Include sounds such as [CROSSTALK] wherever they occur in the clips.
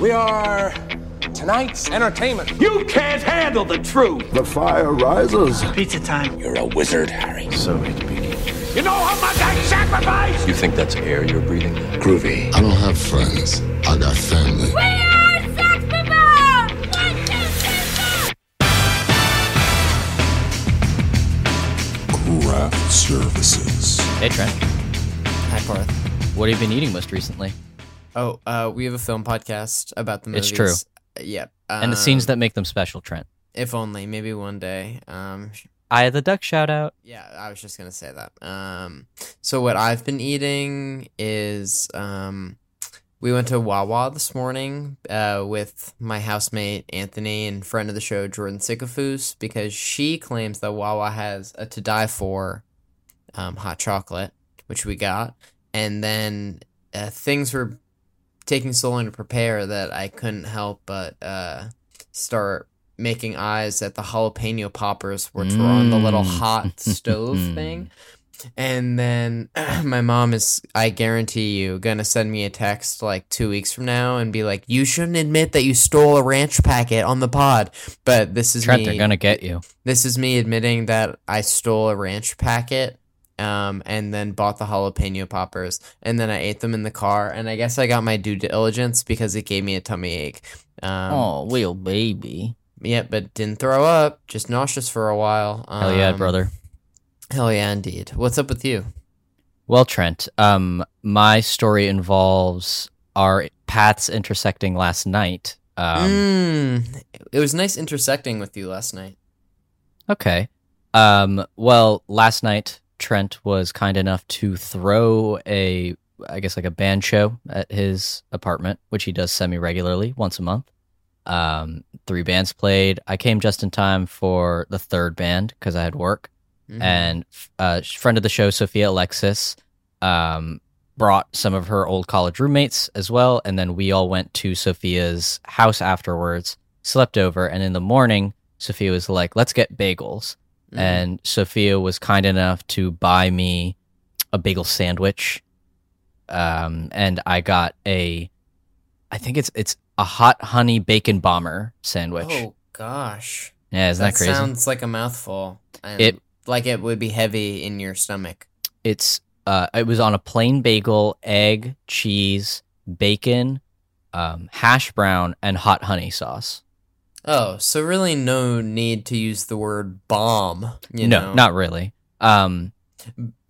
We are tonight's entertainment. You can't handle the truth. The fire rises. Pizza time. You're a wizard, Harry. So it begins. You know how much I sacrificed? You think that's air you're breathing? Groovy. I don't have friends. I got family. We are Sex One, two, three, four! Craft services. Hey Trent, Hi, Parth. what have you been eating most recently? Oh, uh, we have a film podcast about the movies. It's true. Uh, Yeah. and the scenes um, that make them special, Trent. If only, maybe one day. Um, I had the duck shout out. yeah, I was just gonna say that. Um, so what I've been eating is um, we went to Wawa this morning uh, with my housemate Anthony and friend of the show Jordan Sycophus because she claims that Wawa has a to die for um, hot chocolate, which we got, and then uh, things were taking so long to prepare that I couldn't help but uh, start making eyes at the jalapeno poppers, which were on the little Mm. hot [LAUGHS] stove thing. And then [CLEARS THROAT] my mom is, I guarantee you, gonna send me a text like two weeks from now and be like, "You shouldn't admit that you stole a ranch packet on the pod." But this is Trent, me. they're gonna get you. This is me admitting that I stole a ranch packet, um, and then bought the jalapeno poppers, and then I ate them in the car. And I guess I got my due diligence because it gave me a tummy ache. Um, oh, little baby. yeah, but didn't throw up. Just nauseous for a while. Hell yeah, Um, brother. Hell yeah, indeed. What's up with you? Well, Trent, um, my story involves our paths intersecting last night. Um, mm, it was nice intersecting with you last night. Okay. Um, well, last night Trent was kind enough to throw a, I guess, like a band show at his apartment, which he does semi regularly once a month. Um, three bands played. I came just in time for the third band because I had work. Mhm. And uh, friend of the show, Sophia Alexis, um, brought some of her old college roommates as well. And then we all went to Sophia's house afterwards, slept over, and in the morning, Sophia was like, "Let's get bagels." Mhm. And Sophia was kind enough to buy me a bagel sandwich. Um, and I got a, I think it's it's a hot honey bacon bomber sandwich. Oh gosh, yeah, isn't that, crazy? sounds like a mouthful. And It- like it would be heavy in your stomach. it's uh it was on a plain bagel, egg, cheese, bacon, um, hash brown, and hot honey sauce. Oh, so really no need to use the word bomb. You no, know? not really. Um,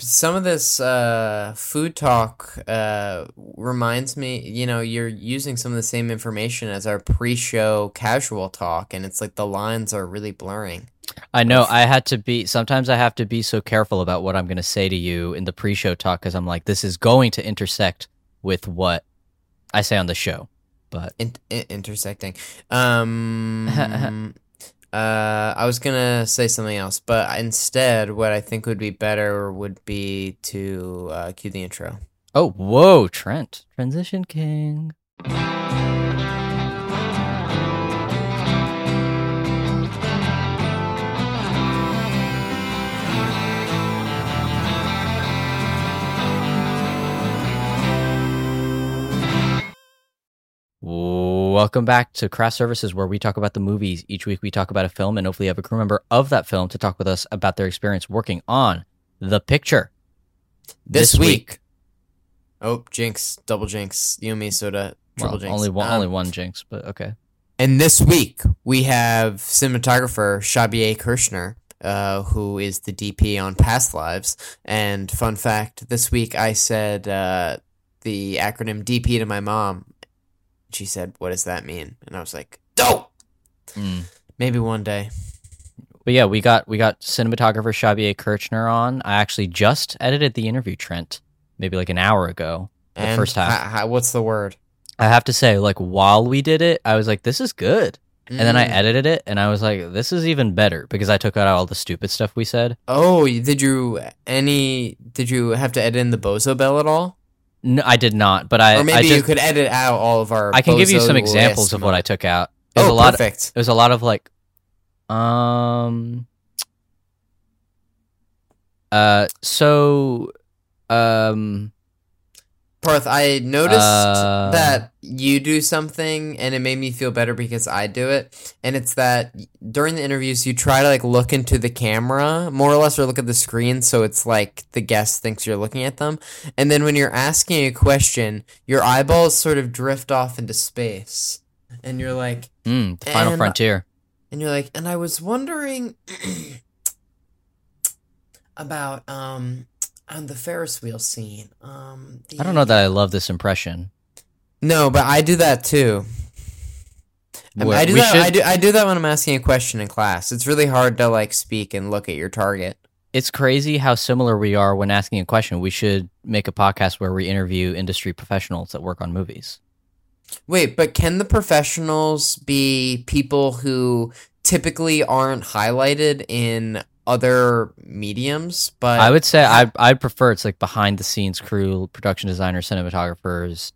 some of this uh, food talk uh, reminds me, you know, you're using some of the same information as our pre-show casual talk, and it's like the lines are really blurring. I know I had to be. Sometimes I have to be so careful about what I'm going to say to you in the pre-show talk because I'm like, this is going to intersect with what I say on the show. But In- in- intersecting. Um, [LAUGHS] uh, I was gonna say something else, but instead, what I think would be better would be to uh, cue the intro. oh, whoa, Trent, transition king. Welcome back to Craft Services, where we talk about the movies. Each week, we talk about a film, and hopefully, have a crew member of that film to talk with us about their experience working on the picture. This, This week. week- Oh, jinx, double jinx, Yumi soda, triple Well, jinx. only one, Um, only one jinx, but okay. And this week we have cinematographer Shabier Kirchner, uh, who is the DP on Past Lives. And fun fact: this week I said uh, the acronym DP to my mom. She said, "What does that mean?" And I was like, "Dope." Mm. Maybe one day. But yeah, we got we got cinematographer Shabier Kirchner on. I actually just edited the interview, Trent, maybe like an hour ago. The And first half. ha- ha- what's the word? I have to say, like while we did it, I was like, "This is good," and then I Mm. edited it, and I was like, "This is even better" because I took out all the stupid stuff we said. Oh, did you any? Did you have to edit in the Bozo Bell at all? No, I did not, but I or maybe I, you could edit out all of our. I can give you some examples of what I took out. It was Oh, a lot. Of, perfect. it was a lot of like, um, uh, so, um, Parth, I noticed Uh, that you do something and it made me feel better because I do it. And it's that during the interviews, you try to like look into the camera more or less or look at the screen. So it's like the guest thinks you're looking at them. And then when you're asking a question, your eyeballs sort of drift off into space. And you're like, Mm, the final And- frontier. and you're like, and I was wondering [CLEARS THROAT] about, um, on the Ferris wheel scene. Um, I don't know that I love this impression. No, but I do that too. I, mean, I do that. should- I do. I do that when I'm asking a question in class. It's really hard to like speak and look at your target. It's crazy how similar we are when asking a question. We should make a podcast where we interview industry professionals that work on movies. Wait, but can the professionals be people who typically aren't highlighted in other mediums? But I would say I I prefer it's like behind the scenes crew, production designers, cinematographers,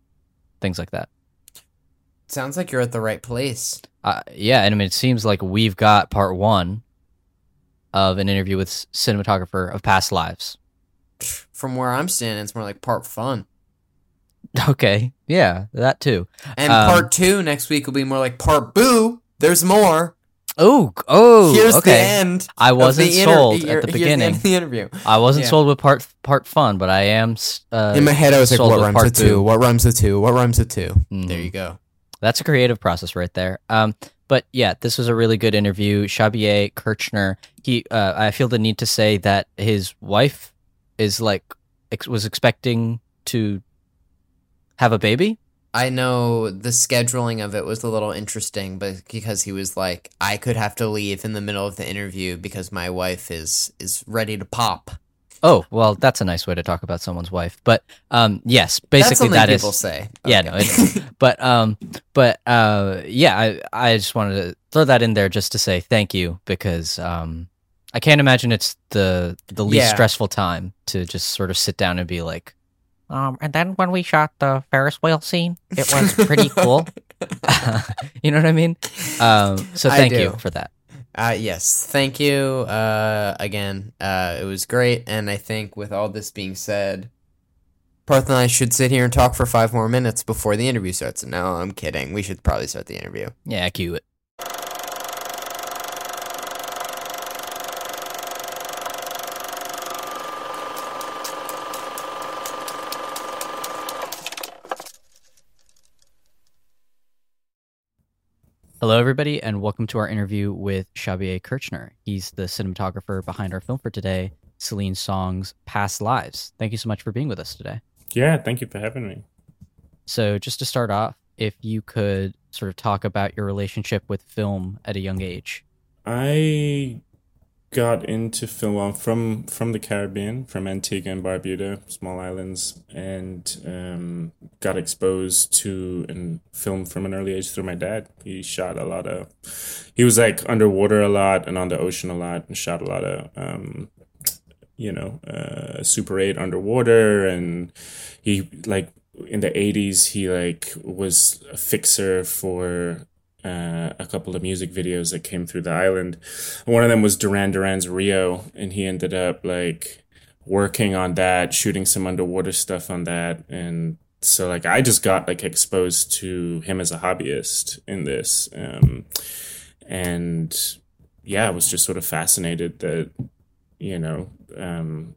things like that. sounds like you're at the right place. Uh, yeah, and I mean it seems like we've got part one of an interview with cinematographer of past lives. From where I'm standing, it's more like part fun. [LAUGHS] Okay, yeah, that too. And Um, part two next week will be more like part boo. There's more. Oh, oh, Here's the end. I wasn't the inter- sold at the beginning. of the interview. I wasn't Yeah. sold with part part fun, but I am. Uh, In my head, I was like, "What rhymes part with two? What rhymes with two? What rhymes with 2 Mhm. There you go. That's a creative process right there. Um, but yeah, this was a really good interview. Shabier Kirchner, he, uh, I feel the need to say that his wife is like ex- was expecting to have a baby. I know the scheduling of it was a little interesting, but because he was like, I could have to leave in the middle of the interview because my wife is is ready to pop. Oh, well, that's a nice way to talk about someone's wife. But um, yes, basically something that is. people say. Yeah, Okay. no, [LAUGHS] but um, but uh, yeah, I I just wanted to throw that in there just to say thank you because um, I can't imagine it's the the least Yeah. stressful time to just sort of sit down and be like, um, and then when we shot the Ferris wheel scene, it was pretty cool. [LAUGHS] [LAUGHS] you know what I mean? Um, so thank you for that. Uh, yes, thank you. Uh, again, uh, it was great, and I think with all this being said, Parth and I should sit here and talk for five more minutes before the interview starts. No, I'm kidding. We should probably start the interview. Yeah, cue it. Hello, everybody, and welcome to our interview with Shabier Kirchner. He's the cinematographer behind our film for today, Celine Song's Past Lives. Thank you so much for being with us today. Yeah, thank you for having me. So, just to start off, if you could sort of talk about your relationship with film at a young age. I got into film I'm from from the Caribbean, from Antigua and Barbuda, small islands, and um, got exposed to and film from an early age through my dad. He shot a lot of. He was like underwater a lot and on the ocean a lot, and shot a lot of. Um, you know, uh, Super 8 underwater, and he like in the 80s he like was a fixer for uh, a couple of music videos that came through the island. One of them was Duran Duran's Rio, and he ended up like working on that, shooting some underwater stuff on that, and so like I just got like exposed to him as a hobbyist in this, um, and yeah, I was just sort of fascinated that you know um,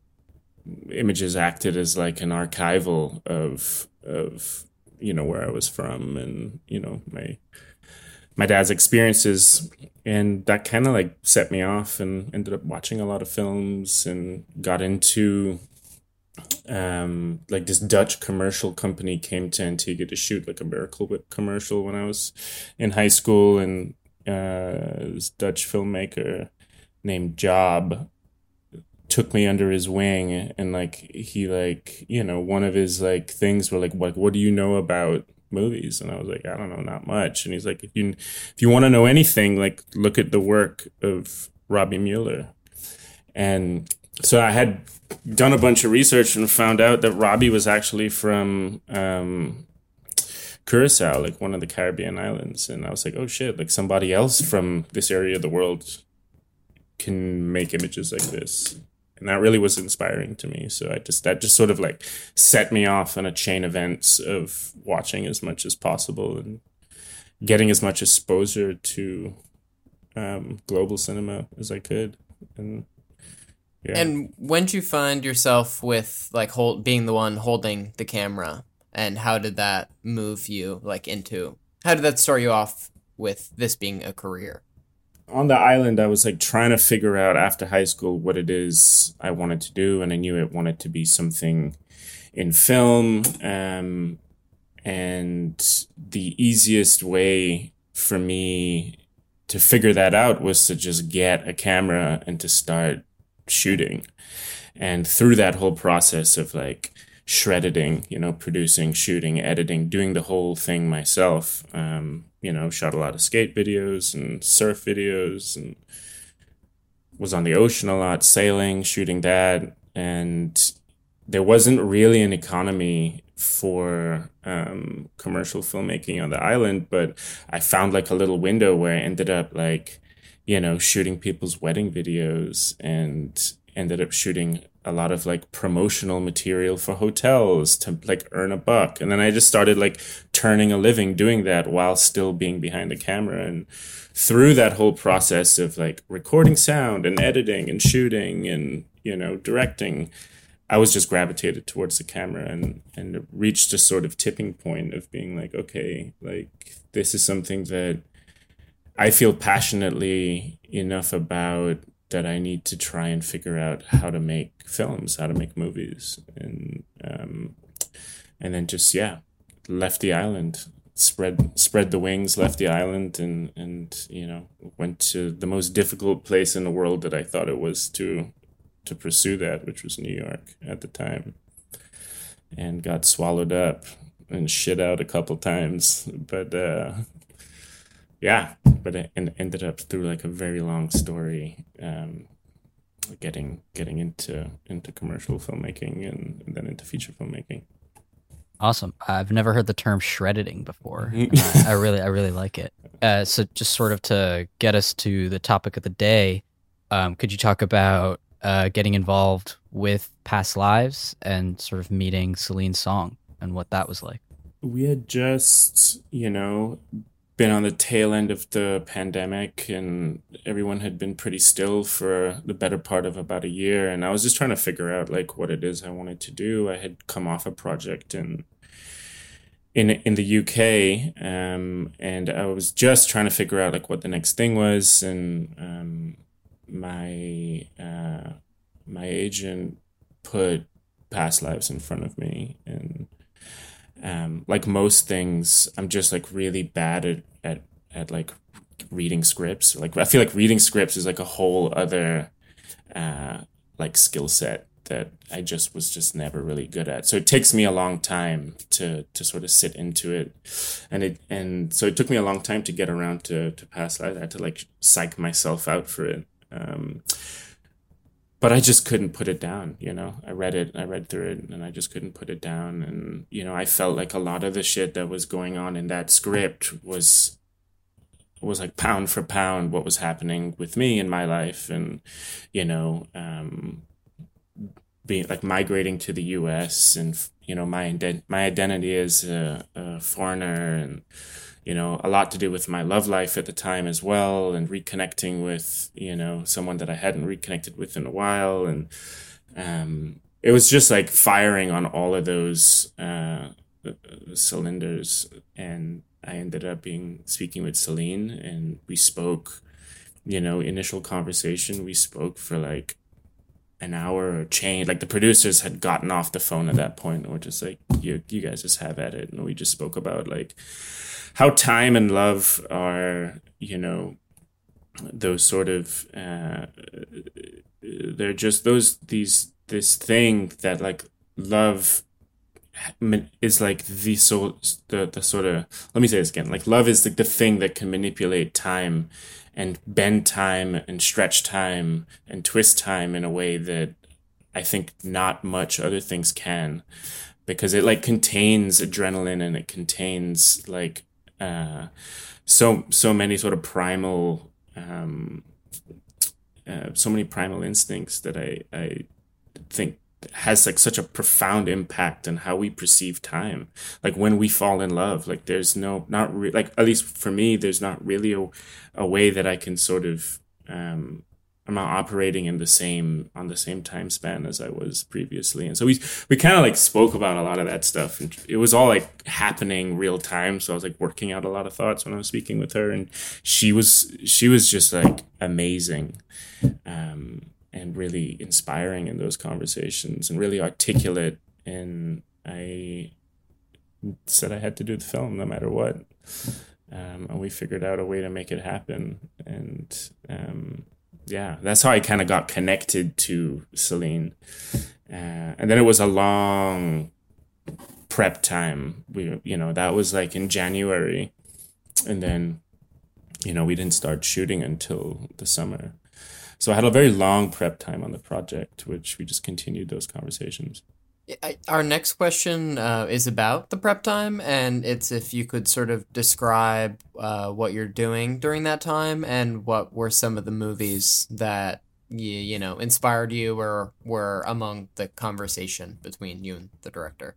images acted as like an archival of of you know where I was from and you know my my dad's experiences and that kind of like set me off and ended up watching a lot of films and got into um like this Dutch commercial company came to Antigua to shoot like a Miracle Whip commercial when I was in high school and uh this Dutch filmmaker named Job took me under his wing and like he like you know one of his like things were like what what do you know about movies. And I was like I don't know not much. And he's like if you if you want to know anything like look at the work of Robby Müller. And so I had done a bunch of research and found out that Robbie was actually from um Curacao like one of the Caribbean islands. And I was like oh shit like somebody else from this area of the world can make images like this and that really was inspiring to me. So I just that just sort of like set me off on a chain events of watching as much as possible and getting as much exposure to um, global cinema as I could, and yeah. And when did you find yourself with like hold being the one holding the camera, and how did that move you like into? How did that start you off with this being a career? On the island, I was like trying to figure out after high school what it is I wanted to do, and I knew it wanted to be something in film. Um, and the easiest way for me to figure that out was to just get a camera and to start shooting. And through that whole process of like shredding, you know, producing, shooting, editing, doing the whole thing myself, um, you know, shot a lot of skate videos and surf videos and was on the ocean a lot, sailing, shooting that. And there wasn't really an economy for um, commercial filmmaking on the island, but I found like a little window where I ended up like, you know, shooting people's wedding videos and ended up shooting a lot of like promotional material for hotels to like earn a buck. And then I just started like turning a living doing that while still being behind the camera. And through that whole process of like recording sound and editing and shooting and, you know, directing, I was just gravitated towards the camera and, and reached a sort of tipping point of being like, okay, like this is something that I feel passionately enough about that I need to try and figure out how to make films, how to make movies, and um, and then just yeah, left the island, spread spread the wings, left the island, and and you know went to the most difficult place in the world that I thought it was to to pursue that, which was New York at the time, and got swallowed up and shit out a couple times, but uh, yeah, but it ended up through like a very long story, um, getting getting into into commercial filmmaking and, and then into feature filmmaking. Awesome. I've never heard the term shredding before. I, I, really, I really like it. Uh, so, just sort of to get us to the topic of the day, um, could you talk about uh, getting involved with past lives and sort of meeting Celine Song and what that was like? We had just, you know, been on the tail end of the pandemic and everyone had been pretty still for the better part of about a year. And i was just trying to figure out like what it is i wanted to do. I had come off a project in in in the uk um, and i was just trying to figure out like what the next thing was. And um, my uh, my agent put past lives in front of me and um, like most things, I'm just like really bad at, at, at like reading scripts. Like I feel like reading scripts is like a whole other, uh, like skill set that I just was just never really good at. So it takes me a long time to to sort of sit into it, and it and so it took me a long time to get around to to pass. I had to like psych myself out for it. Um, but I just couldn't put it down, you know. I read it, I read through it, and I just couldn't put it down. And, you know, I felt like a lot of the shit that was going on in that script was was like pound for pound what was happening with me in my life and you know um being like migrating to the US and you know my ident- my identity as a, a foreigner and you know, a lot to do with my love life at the time as well, and reconnecting with, you know, someone that I hadn't reconnected with in a while. And um, it was just like firing on all of those uh, cylinders. And I ended up being speaking with Celine, and we spoke, you know, initial conversation. We spoke for like an hour or change. Like the producers had gotten off the phone at that point, and were just like, "You, you guys just have at it." And we just spoke about like how time and love are, you know, those sort of uh, they're just those these this thing that like love is like the so the the sort of let me say this again like love is like the thing that can manipulate time and bend time and stretch time and twist time in a way that I think not much other things can because it like contains adrenaline and it contains like uh, so so many sort of primal um, uh, so many primal instincts that I I think has like such a profound impact on how we perceive time. Like when we fall in love like there's no not re- like at least for me there's not really a, a way that i can sort of um i'm not operating in the same on the same time span as i was previously and so we we kind of like spoke about a lot of that stuff and it was all like happening real time so i was like working out a lot of thoughts when i was speaking with her and she was she was just like amazing um and really inspiring in those conversations and really articulate. And I said I had to do the film no matter what. Um, and we figured out a way to make it happen. And um, yeah, that's how I kind of got connected to Celine. Uh, and then it was a long prep time. We, you know, that was like in January. And then, you know, we didn't start shooting until the summer. So I had a very long prep time on the project, which we just continued those conversations. Our next question uh, is about the prep time, and it's if you could sort of describe uh, what you're doing during that time and what were some of the movies that you, you know inspired you or were among the conversation between you and the director.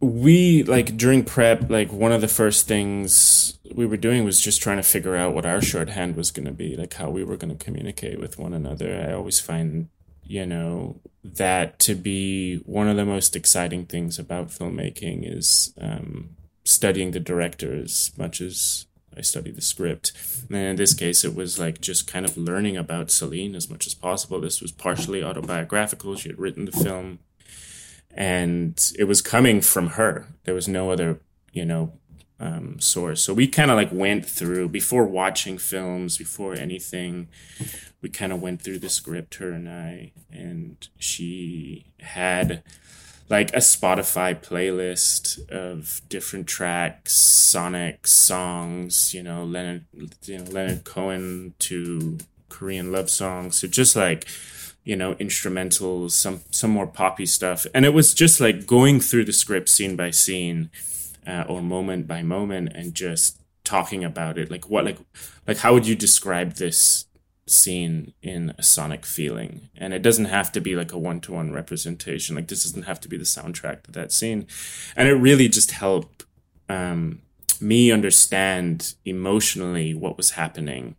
we like during prep like one of the first things we were doing was just trying to figure out what our shorthand was going to be like how we were going to communicate with one another i always find you know that to be one of the most exciting things about filmmaking is um, studying the director as much as I study the script. And in this case, it was like just kind of learning about Celine as much as possible. This was partially autobiographical. She had written the film and it was coming from her. There was no other, you know, um, source. So we kind of like went through before watching films, before anything. We kind of went through the script, her and I, and she had like a Spotify playlist of different tracks, Sonic songs, you know, Leonard, you know, Leonard Cohen to Korean love songs. So just like you know instrumentals some some more poppy stuff and it was just like going through the script scene by scene uh, or moment by moment and just talking about it. Like what like like how would you describe this scene in a sonic feeling? And it doesn't have to be like a one-to-one representation. Like this doesn't have to be the soundtrack to that scene. And it really just helped um, me understand emotionally what was happening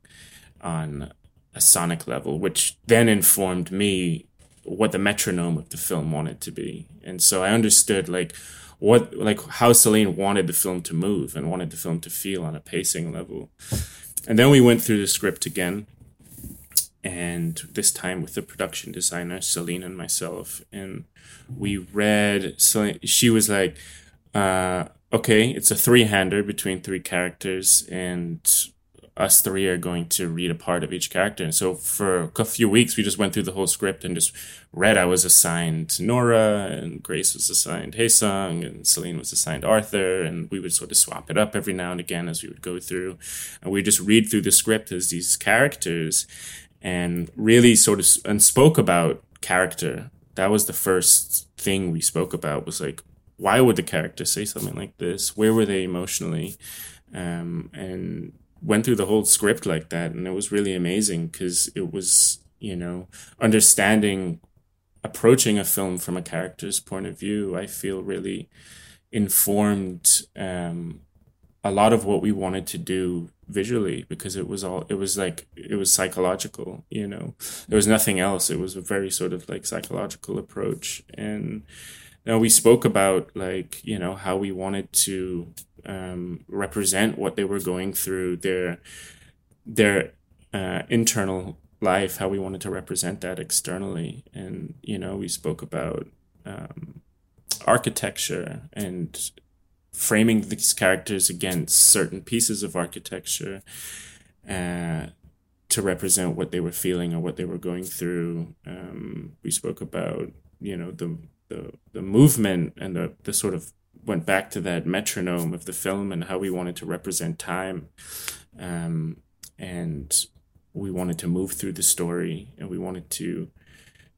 on a sonic level, which then informed me what the metronome of the film wanted to be. And so I understood like what like how Celine wanted the film to move and wanted the film to feel on a pacing level. And then we went through the script again. And this time with the production designer, Celine and myself. And we read Celine she was like, uh, okay, it's a three hander between three characters and us three are going to read a part of each character. And so for a few weeks, we just went through the whole script and just read. I was assigned Nora, and Grace was assigned Hae Sung, and Celine was assigned Arthur, and we would sort of swap it up every now and again as we would go through. And we just read through the script as these characters and really sort of and spoke about character. That was the first thing we spoke about was like, why would the character say something like this? Where were they emotionally? Um, and went through the whole script like that and it was really amazing because it was you know understanding approaching a film from a character's point of view i feel really informed um, a lot of what we wanted to do visually because it was all it was like it was psychological you know? There was nothing else. It was a very sort of like psychological approach. And you we spoke about like you know how we wanted to um, represent what they were going through their their uh, internal life how we wanted to represent that externally. And you know we spoke about um, architecture and framing these characters against certain pieces of architecture uh, to represent what they were feeling or what they were going through. Um, we spoke about you know the the, the movement and the, the sort of went back to that metronome of the film and how we wanted to represent time. Um, and we wanted to move through the story and we wanted to,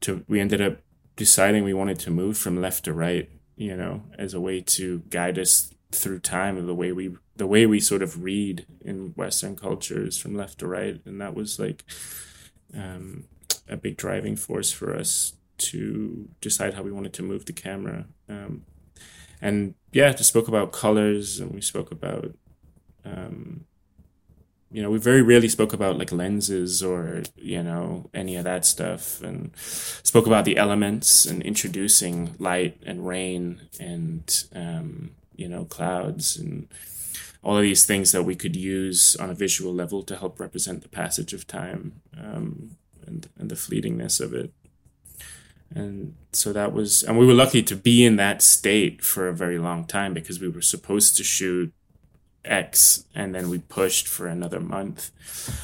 to, we ended up deciding we wanted to move from left to right, you know, as a way to guide us through time and the way we, the way we sort of read in Western cultures from left to right. And that was like, um, a big driving force for us to decide how we wanted to move the camera. Um, and yeah, just spoke about colors and we spoke about, um, you know, we very rarely spoke about like lenses or, you know, any of that stuff and spoke about the elements and introducing light and rain and, um, you know, clouds and all of these things that we could use on a visual level to help represent the passage of time um, and, and the fleetingness of it and so that was and we were lucky to be in that state for a very long time because we were supposed to shoot x and then we pushed for another month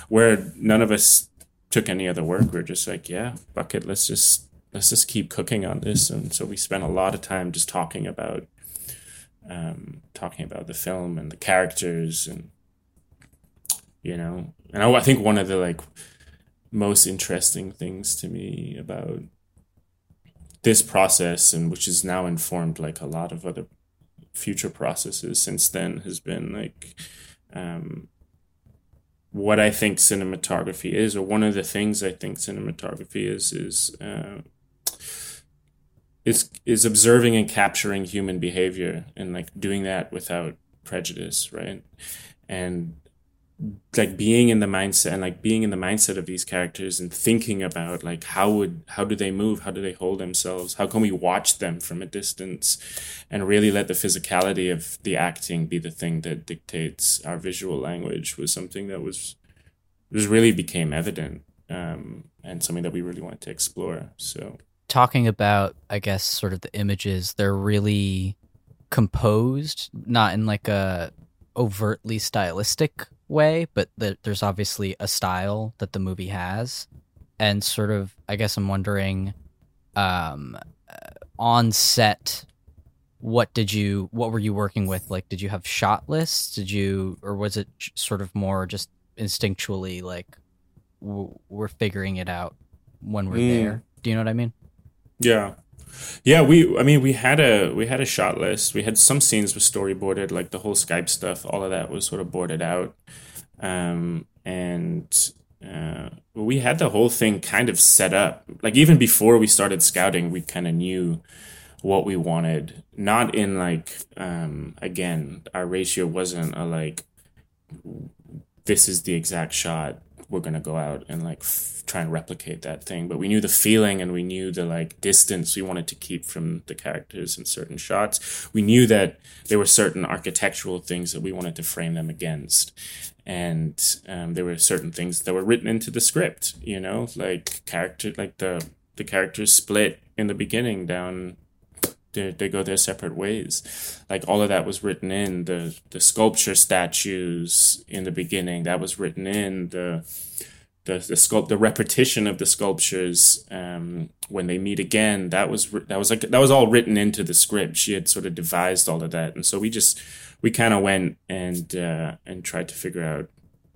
where none of us took any other work. We are just like yeah bucket let's just let's just keep cooking on this. And so we spent a lot of time just talking about um talking about the film and the characters and you know and I, I think one of the like most interesting things to me about this process and which is now informed like a lot of other future processes since then has been like um, what I think cinematography is, or one of the things I think cinematography is, is uh, is is observing and capturing human behavior and like doing that without prejudice, right? And like being in the mindset and like being in the mindset of these characters and thinking about like how would how do they move? How do they hold themselves? How can we watch them from a distance and really let the physicality of the acting be the thing that dictates our visual language was something that was was really became evident um, and something that we really wanted to explore so. Talking about i guess sort of the images they're really composed not in like a overtly stylistic way, but the, there's obviously a style that the movie has, and sort of I guess I'm wondering, um, on set, what did you what were you working with? Like, did you have shot lists? Did you or was it sort of more just instinctually like w- we're figuring it out when we're mm. there? Do you know what I mean? Yeah. Yeah, we I mean we had a we had a shot list. We had some scenes with storyboarded, like the whole Skype stuff, all of that was sort of boarded out. Um and uh, we had the whole thing kind of set up. Like even before we started scouting, we kind of knew what we wanted. Not in like um again, our ratio wasn't a like this is the exact shot we're gonna go out and like f- try and replicate that thing. But we knew the feeling and we knew the like distance we wanted to keep from the characters in certain shots. We knew that there were certain architectural things that we wanted to frame them against, and um, there were certain things that were written into the script. You know, like character, like the the characters split in the beginning down they, they go their separate ways. Like all of that was written in the the sculpture statues in the beginning. That was written in the the the sculpt the repetition of the sculptures um, when they meet again. That was that was like that was all written into the script. She had sort of devised all of that. And so we just we kind of went and uh, and tried to figure out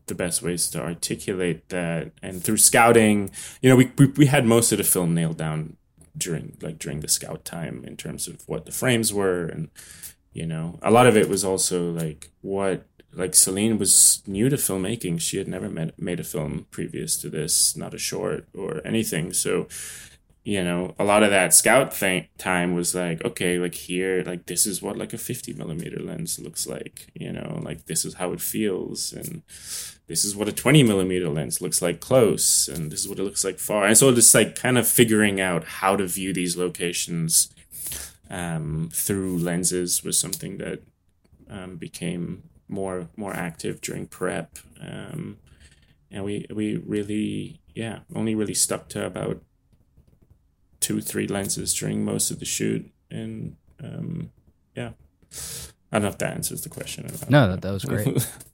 the best ways to articulate that. And through scouting you know we, we, we had most of the film nailed down during like during the scout time in terms of what the frames were and you know a lot of it was also like what like Celine was new to filmmaking. She had never met, made a film previous to this not a short or anything. So you know a lot of that scout thing time was like okay like here like this is what like a 50 millimeter lens looks like you know like this is how it feels and this is what a 20 millimeter lens looks like close and this is what it looks like far. And so just like kind of figuring out how to view these locations um, through lenses was something that um, became more more active during prep. Um, and we we really yeah only really stuck to about two three lenses during most of the shoot and um, yeah i don't know if that answers the question no that, that was great [LAUGHS]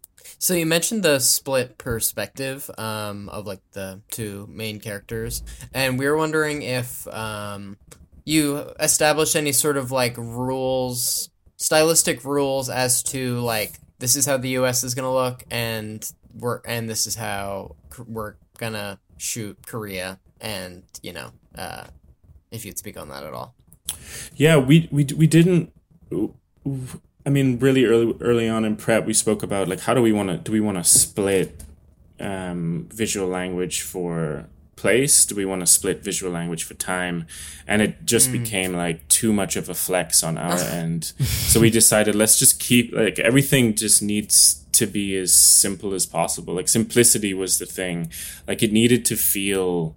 So you mentioned the split perspective um, of like the two main characters, and we were wondering if um, you established any sort of like rules, stylistic rules as to like this is how the U.S. is gonna look, and we're and this is how we're gonna shoot Korea, and you know, uh, if you'd speak on that at all. Yeah, we we we didn't I mean, really early early on in prep, we spoke about like how do we want to do we want to split um, visual language for place? Do we want to split visual language for time? And it just became like too much of a flex on our [LAUGHS] end. So we decided let's just keep like everything just needs to be as simple as possible. Like simplicity was the thing. Like it needed to feel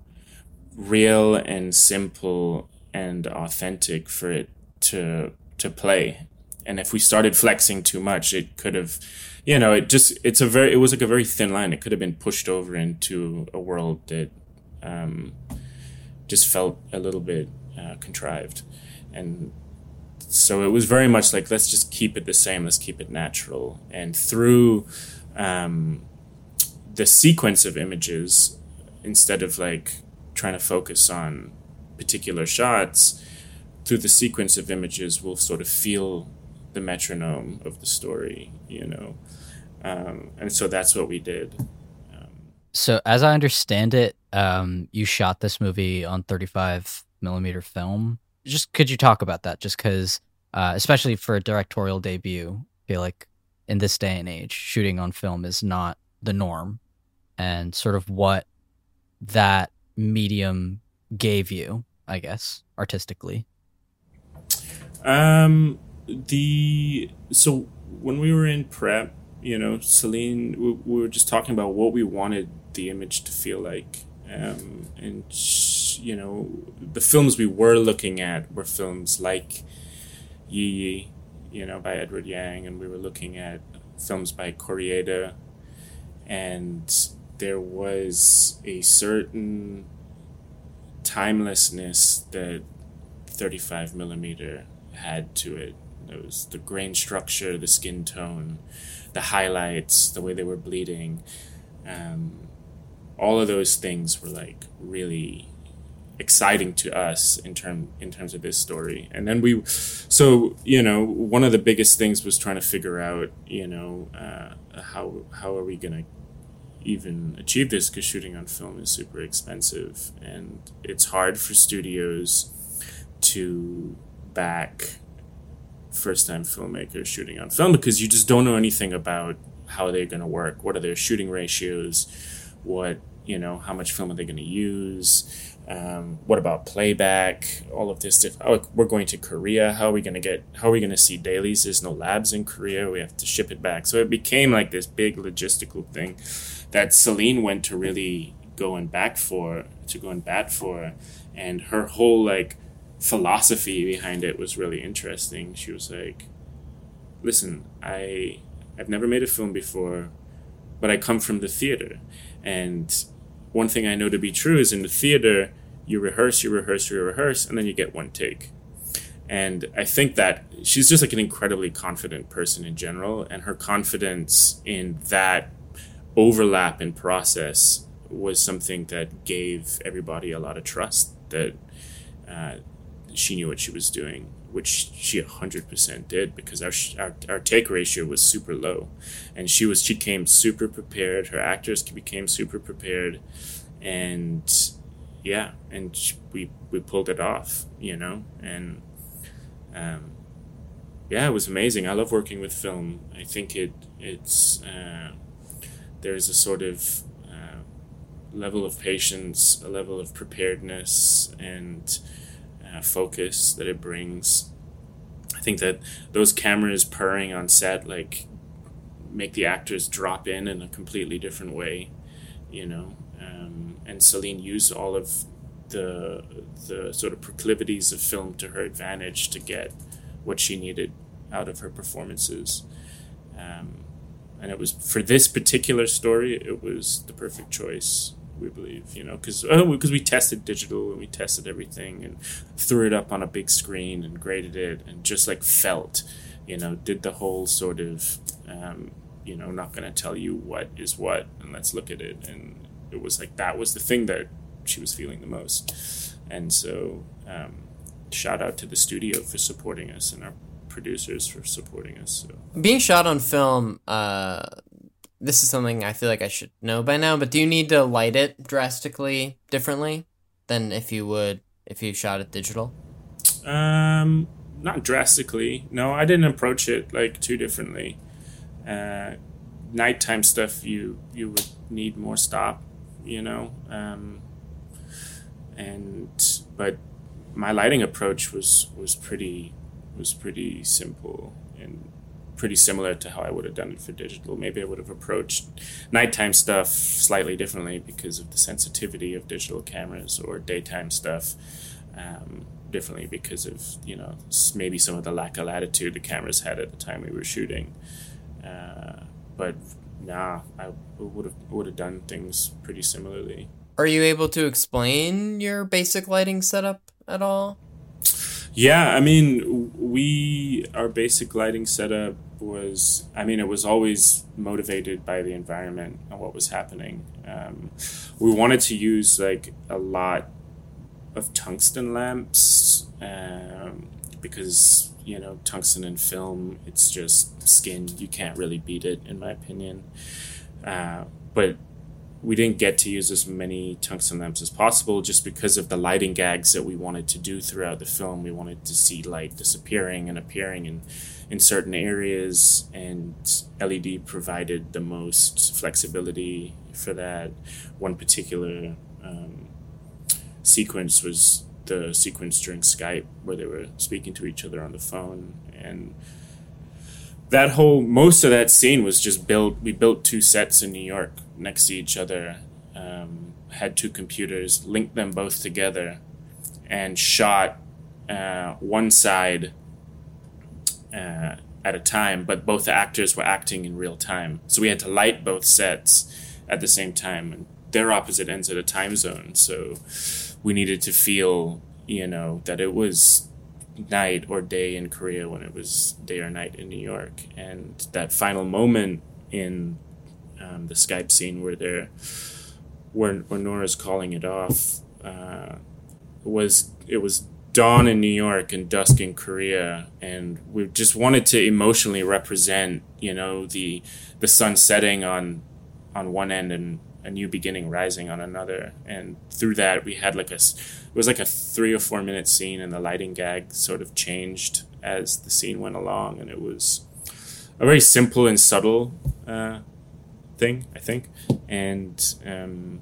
real and simple and authentic for it to to play. And if we started flexing too much, it could have, you know, it just it's a very it was like a very thin line. It could have been pushed over into a world that um, just felt a little bit uh, contrived, and so it was very much like let's just keep it the same. Let's keep it natural, and through um, the sequence of images, instead of like trying to focus on particular shots through the sequence of images we'll sort of feel the metronome of the story you know um, and so that's what we did So, as I understand it, um, you shot this movie on 35 millimeter film. Just could you talk about that? Just because, uh, especially for a directorial debut, I feel like in this day and age, shooting on film is not the norm, and sort of what that medium gave you, I guess, artistically. Um, the so when we were in prep, you know, Celine, we, we were just talking about what we wanted the image to feel like, um, and you know, the films we were looking at were films like Yi Yi, you know, by Edward Yang, and we were looking at films by Koreeda, and there was a certain timelessness that 35 millimeter had to it. It was the grain structure, the skin tone, the highlights, the way they were bleeding. Um, all of those things were like really exciting to us in term in terms of this story. And then we, so you know, one of the biggest things was trying to figure out, you know, uh, how how are we gonna even achieve this because shooting on film is super expensive and it's hard for studios to back first time filmmakers shooting on film because you just don't know anything about how they're going to work what are their shooting ratios what you know how much film are they going to use um, what about playback all of this stuff. Oh, we're going to korea. How are we going to get how are we going to see dailies? There's no labs in korea. We have to ship it back. So it became like this big logistical thing that celine went to really go and back for to go and bat for and her whole like philosophy behind it was really interesting she was like listen i i've never made a film before but i come from the theater and one thing I know to be true is in the theater, you rehearse, you rehearse, you rehearse, and then you get one take. And I think that she's just like an incredibly confident person in general, and her confidence in that overlap in process was something that gave everybody a lot of trust that uh, she knew what she was doing, which she 100% did because our, our, our take ratio was super low. And she was she came super prepared. Her actors became super prepared. And yeah, and we, we pulled it off, you know? And um, yeah, it was amazing. I love working with film. I think it it's uh, there's a sort of uh, level of patience, a level of preparedness, and uh, focus that it brings. I think that those cameras purring on set like make the actors drop in in a completely different way, you know. Um, and Celine used all of the the sort of proclivities of film to her advantage to get what she needed out of her performances. Um, and it was for this particular story, it was the perfect choice. We believe, you know, because because we tested digital and we tested everything and threw it up on a big screen and graded it and just like felt, you know, did the whole sort of, um, you know, not gonna tell you what is what and let's look at it and it was like that was the thing that she was feeling the most, and so um, shout out to the studio for supporting us and our producers for supporting us. So. Being shot on film, uh, this is something I feel like I should know by now, but do you need to light it drastically differently than if you would if you shot it digital? Um, not drastically. No, I didn't approach it like too differently. Uh, nighttime stuff, you you would need more stop. You know, um, and but my lighting approach was was pretty was pretty simple and pretty similar to how I would have done it for digital. Maybe I would have approached nighttime stuff slightly differently because of the sensitivity of digital cameras, or daytime stuff um, differently because of you know maybe some of the lack of latitude the cameras had at the time we were shooting. Uh, but nah, I would have would have done things pretty similarly. Are you able to explain your basic lighting setup at all? Yeah, I mean, we our basic lighting setup was. I mean, it was always motivated by the environment and what was happening. Um, we wanted to use like a lot of tungsten lamps um, because you know tungsten in film. It's just skin. You can't really beat it, in my opinion. Uh, but we didn't get to use as many tungsten lamps as possible just because of the lighting gags that we wanted to do throughout the film. We wanted to see light disappearing and appearing in, in certain areas, and LED provided the most flexibility for that. One particular um, sequence was the sequence during Skype where they were speaking to each other on the phone and that whole most of that scene was just built we built two sets in new york next to each other um, had two computers linked them both together and shot uh, one side uh, at a time but both actors were acting in real time. So we had to light both sets at the same time and they're opposite ends of the time zone. So we needed to feel you know that it was night or day in Korea when it was day or night in New York. And that final moment in um, the Skype scene where they're where, where Nora's calling it off uh, was it was dawn in New York and dusk in Korea, and we just wanted to emotionally represent you know the the sun setting on on one end and a new beginning rising on another. And through that we had like a it was like a three or four minute scene and the lighting gag sort of changed as the scene went along and it was a very simple and subtle uh, thing i think. And um,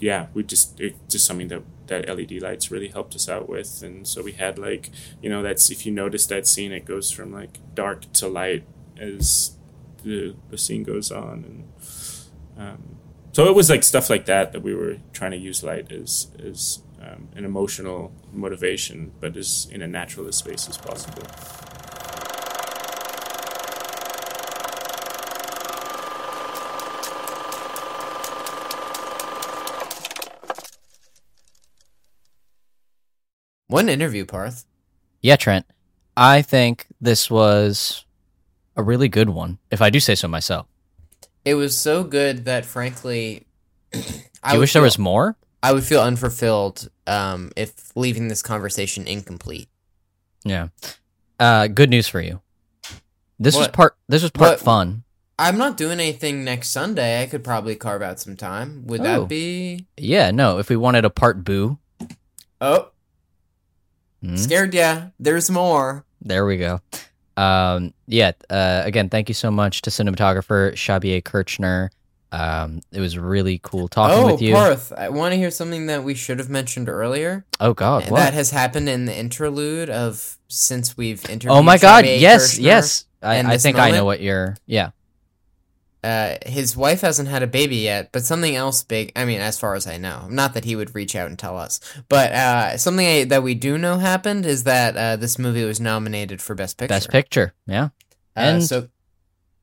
yeah we just it just something that that led lights really helped us out with. And so we had like you know that's if you notice that scene it goes from like dark to light as the the scene goes on. And um, so it was like stuff like that that we were trying to use light as as um, an emotional motivation, but as in a naturalist space as possible. One interview, Parth. Yeah, Trent. I think this was a really good one, if I do say so myself. It was so good that, frankly, [CLEARS THROAT] I wish there was more? I would feel unfulfilled um, if leaving this conversation incomplete. Yeah. Uh, good news for you. This was part. This was part What? fun. I'm not doing anything next Sunday. I could probably carve out some time. Would Oh. that be? Yeah. No. If we wanted a part boo, Oh, hmm, scared yeah. There's more. there we go. Um, yeah. Uh, again, thank you so much to cinematographer Shabier Kirchner. Um, it was really cool talking oh, with you. Parth, I want to hear something that we should have mentioned earlier. Oh God, what? That has happened in the interlude of since we've interviewed. oh my God, yes, Kirchner. yes. I, I think I know what you're. Yeah. Uh, his wife hasn't had a baby yet, but something else big. I mean, as far as I know, not that he would reach out and tell us, but uh, something I, that we do know happened is that uh, this movie was nominated for Best Picture. Best picture. Yeah. Uh, and so.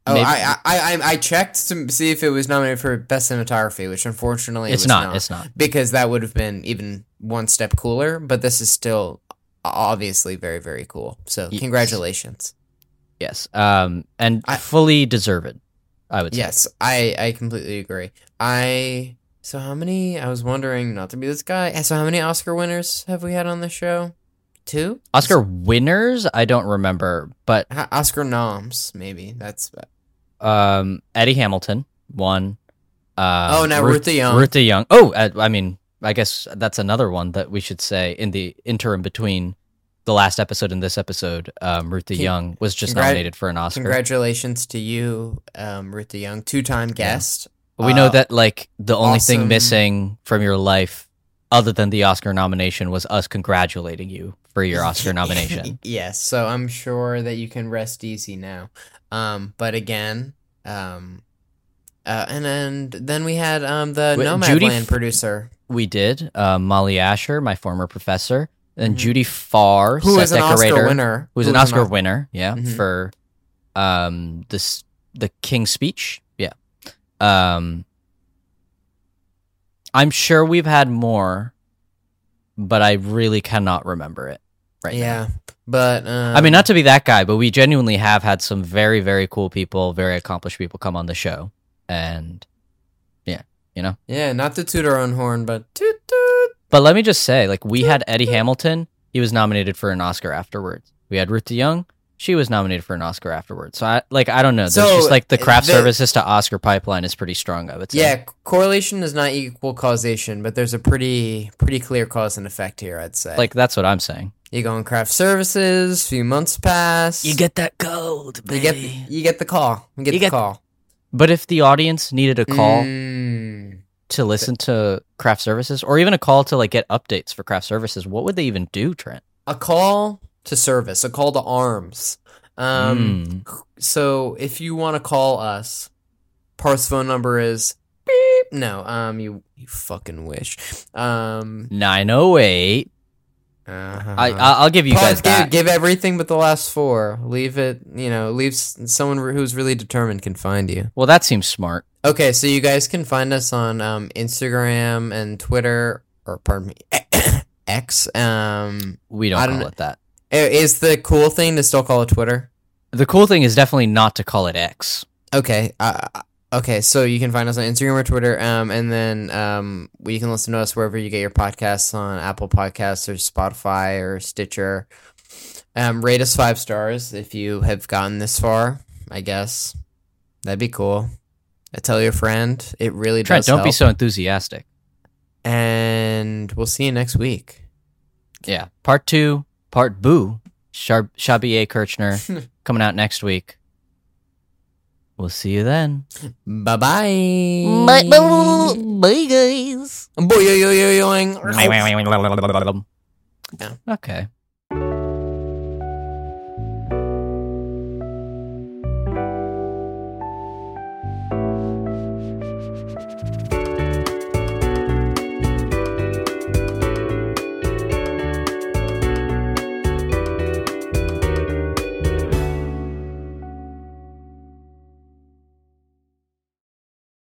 Oh, maybe- I, I I I checked to see if it was nominated for best cinematography, which unfortunately it It's was not, it's not. because that would have been even one step cooler. But this is still obviously very very cool. So Yes. congratulations. Yes. Um, and I- fully deserved. I would say. Yes, I I completely agree. I so how many? I was wondering not to be this guy. So how many Oscar winners have we had on the show? Two Oscar winners, I don't remember, but Oscar noms maybe. That's um, Eddie Hamilton won. Uh, Oh, now Ruth DeYoung. Ruth DeYoung. Oh, uh, I mean, I guess that's another one that we should say in the interim between the last episode and this episode. Um, Ruth the Con- Young was just congrat- nominated for an Oscar. congratulations to you, um, Ruth DeYoung, two time guest. we know Uh, that like the only awesome. thing missing from your life other than the Oscar nomination was us congratulating you for your Oscar [LAUGHS] nomination. yes, so I'm sure that you can rest easy now. Um, but again, um, uh, and and then we had um the Wait, Nomadland Judy producer, We did. Uh, Mollye Asher, my former professor, and Judy Farr, Mm-hmm. who set is an decorator, Oscar winner, who was Who an Oscar Os- winner, yeah, Mhm. for um this the King's Speech, yeah. Um, I'm sure we've had more, but I really cannot remember it right now. Yeah, but um, I mean, not to be that guy, but we genuinely have had some very, very cool people, very accomplished people come on the show, and yeah, you know. yeah, not to toot our own horn, but toot. But let me just say, like, we had Eddie Hamilton. He was nominated for an Oscar afterwards. We had Ruth DeYoung. She was nominated for an Oscar afterwards. So, I, like, I don't know. There's So, just like the craft the- services to Oscar pipeline is pretty strong. I would say. Yeah, correlation is not equal causation, but there's a pretty pretty clear cause and effect here. I'd say. Like that's what I'm saying. you go in craft services, few months pass, You get that gold, you get you get the call, you get You the get- call. But if the audience needed a call Mm. To listen to craft services, or even a call to like get updates for craft services, what would they even do, Trent? a call to service, a call to arms. Um, Mm. so if you want to call us, Parth's phone number is beep. No, um, you you fucking wish. Um, Nine oh eight. Uh I I- I'll give you guys Parth, give, that. give everything but the last four. Leave it. You know, leave s- someone who's really determined can find you. Well, that seems smart. Okay, so you guys can find us on um, Instagram and Twitter, or pardon me, [COUGHS] X. Um, We don't I call don't- it that. i- is the cool thing to still call it Twitter? The cool thing is definitely not to call it X. Okay. Okay. So you can find us on Instagram or Twitter, um, and then um, you can listen to us wherever you get your podcasts on Apple Podcasts or Spotify or Stitcher. Um, rate us five stars if you have gotten this far. I guess that'd be cool. Uh, tell your friend. It really does. Trent, does. don't be so enthusiastic. And we'll see you next week. Yeah. Part two, part boo, Shabby A. Kirchner [LAUGHS] coming out next week. We'll see you then. Bye bye. Bye, bye Bye guys. Boy, yo, yo, yo, yoing. Okay.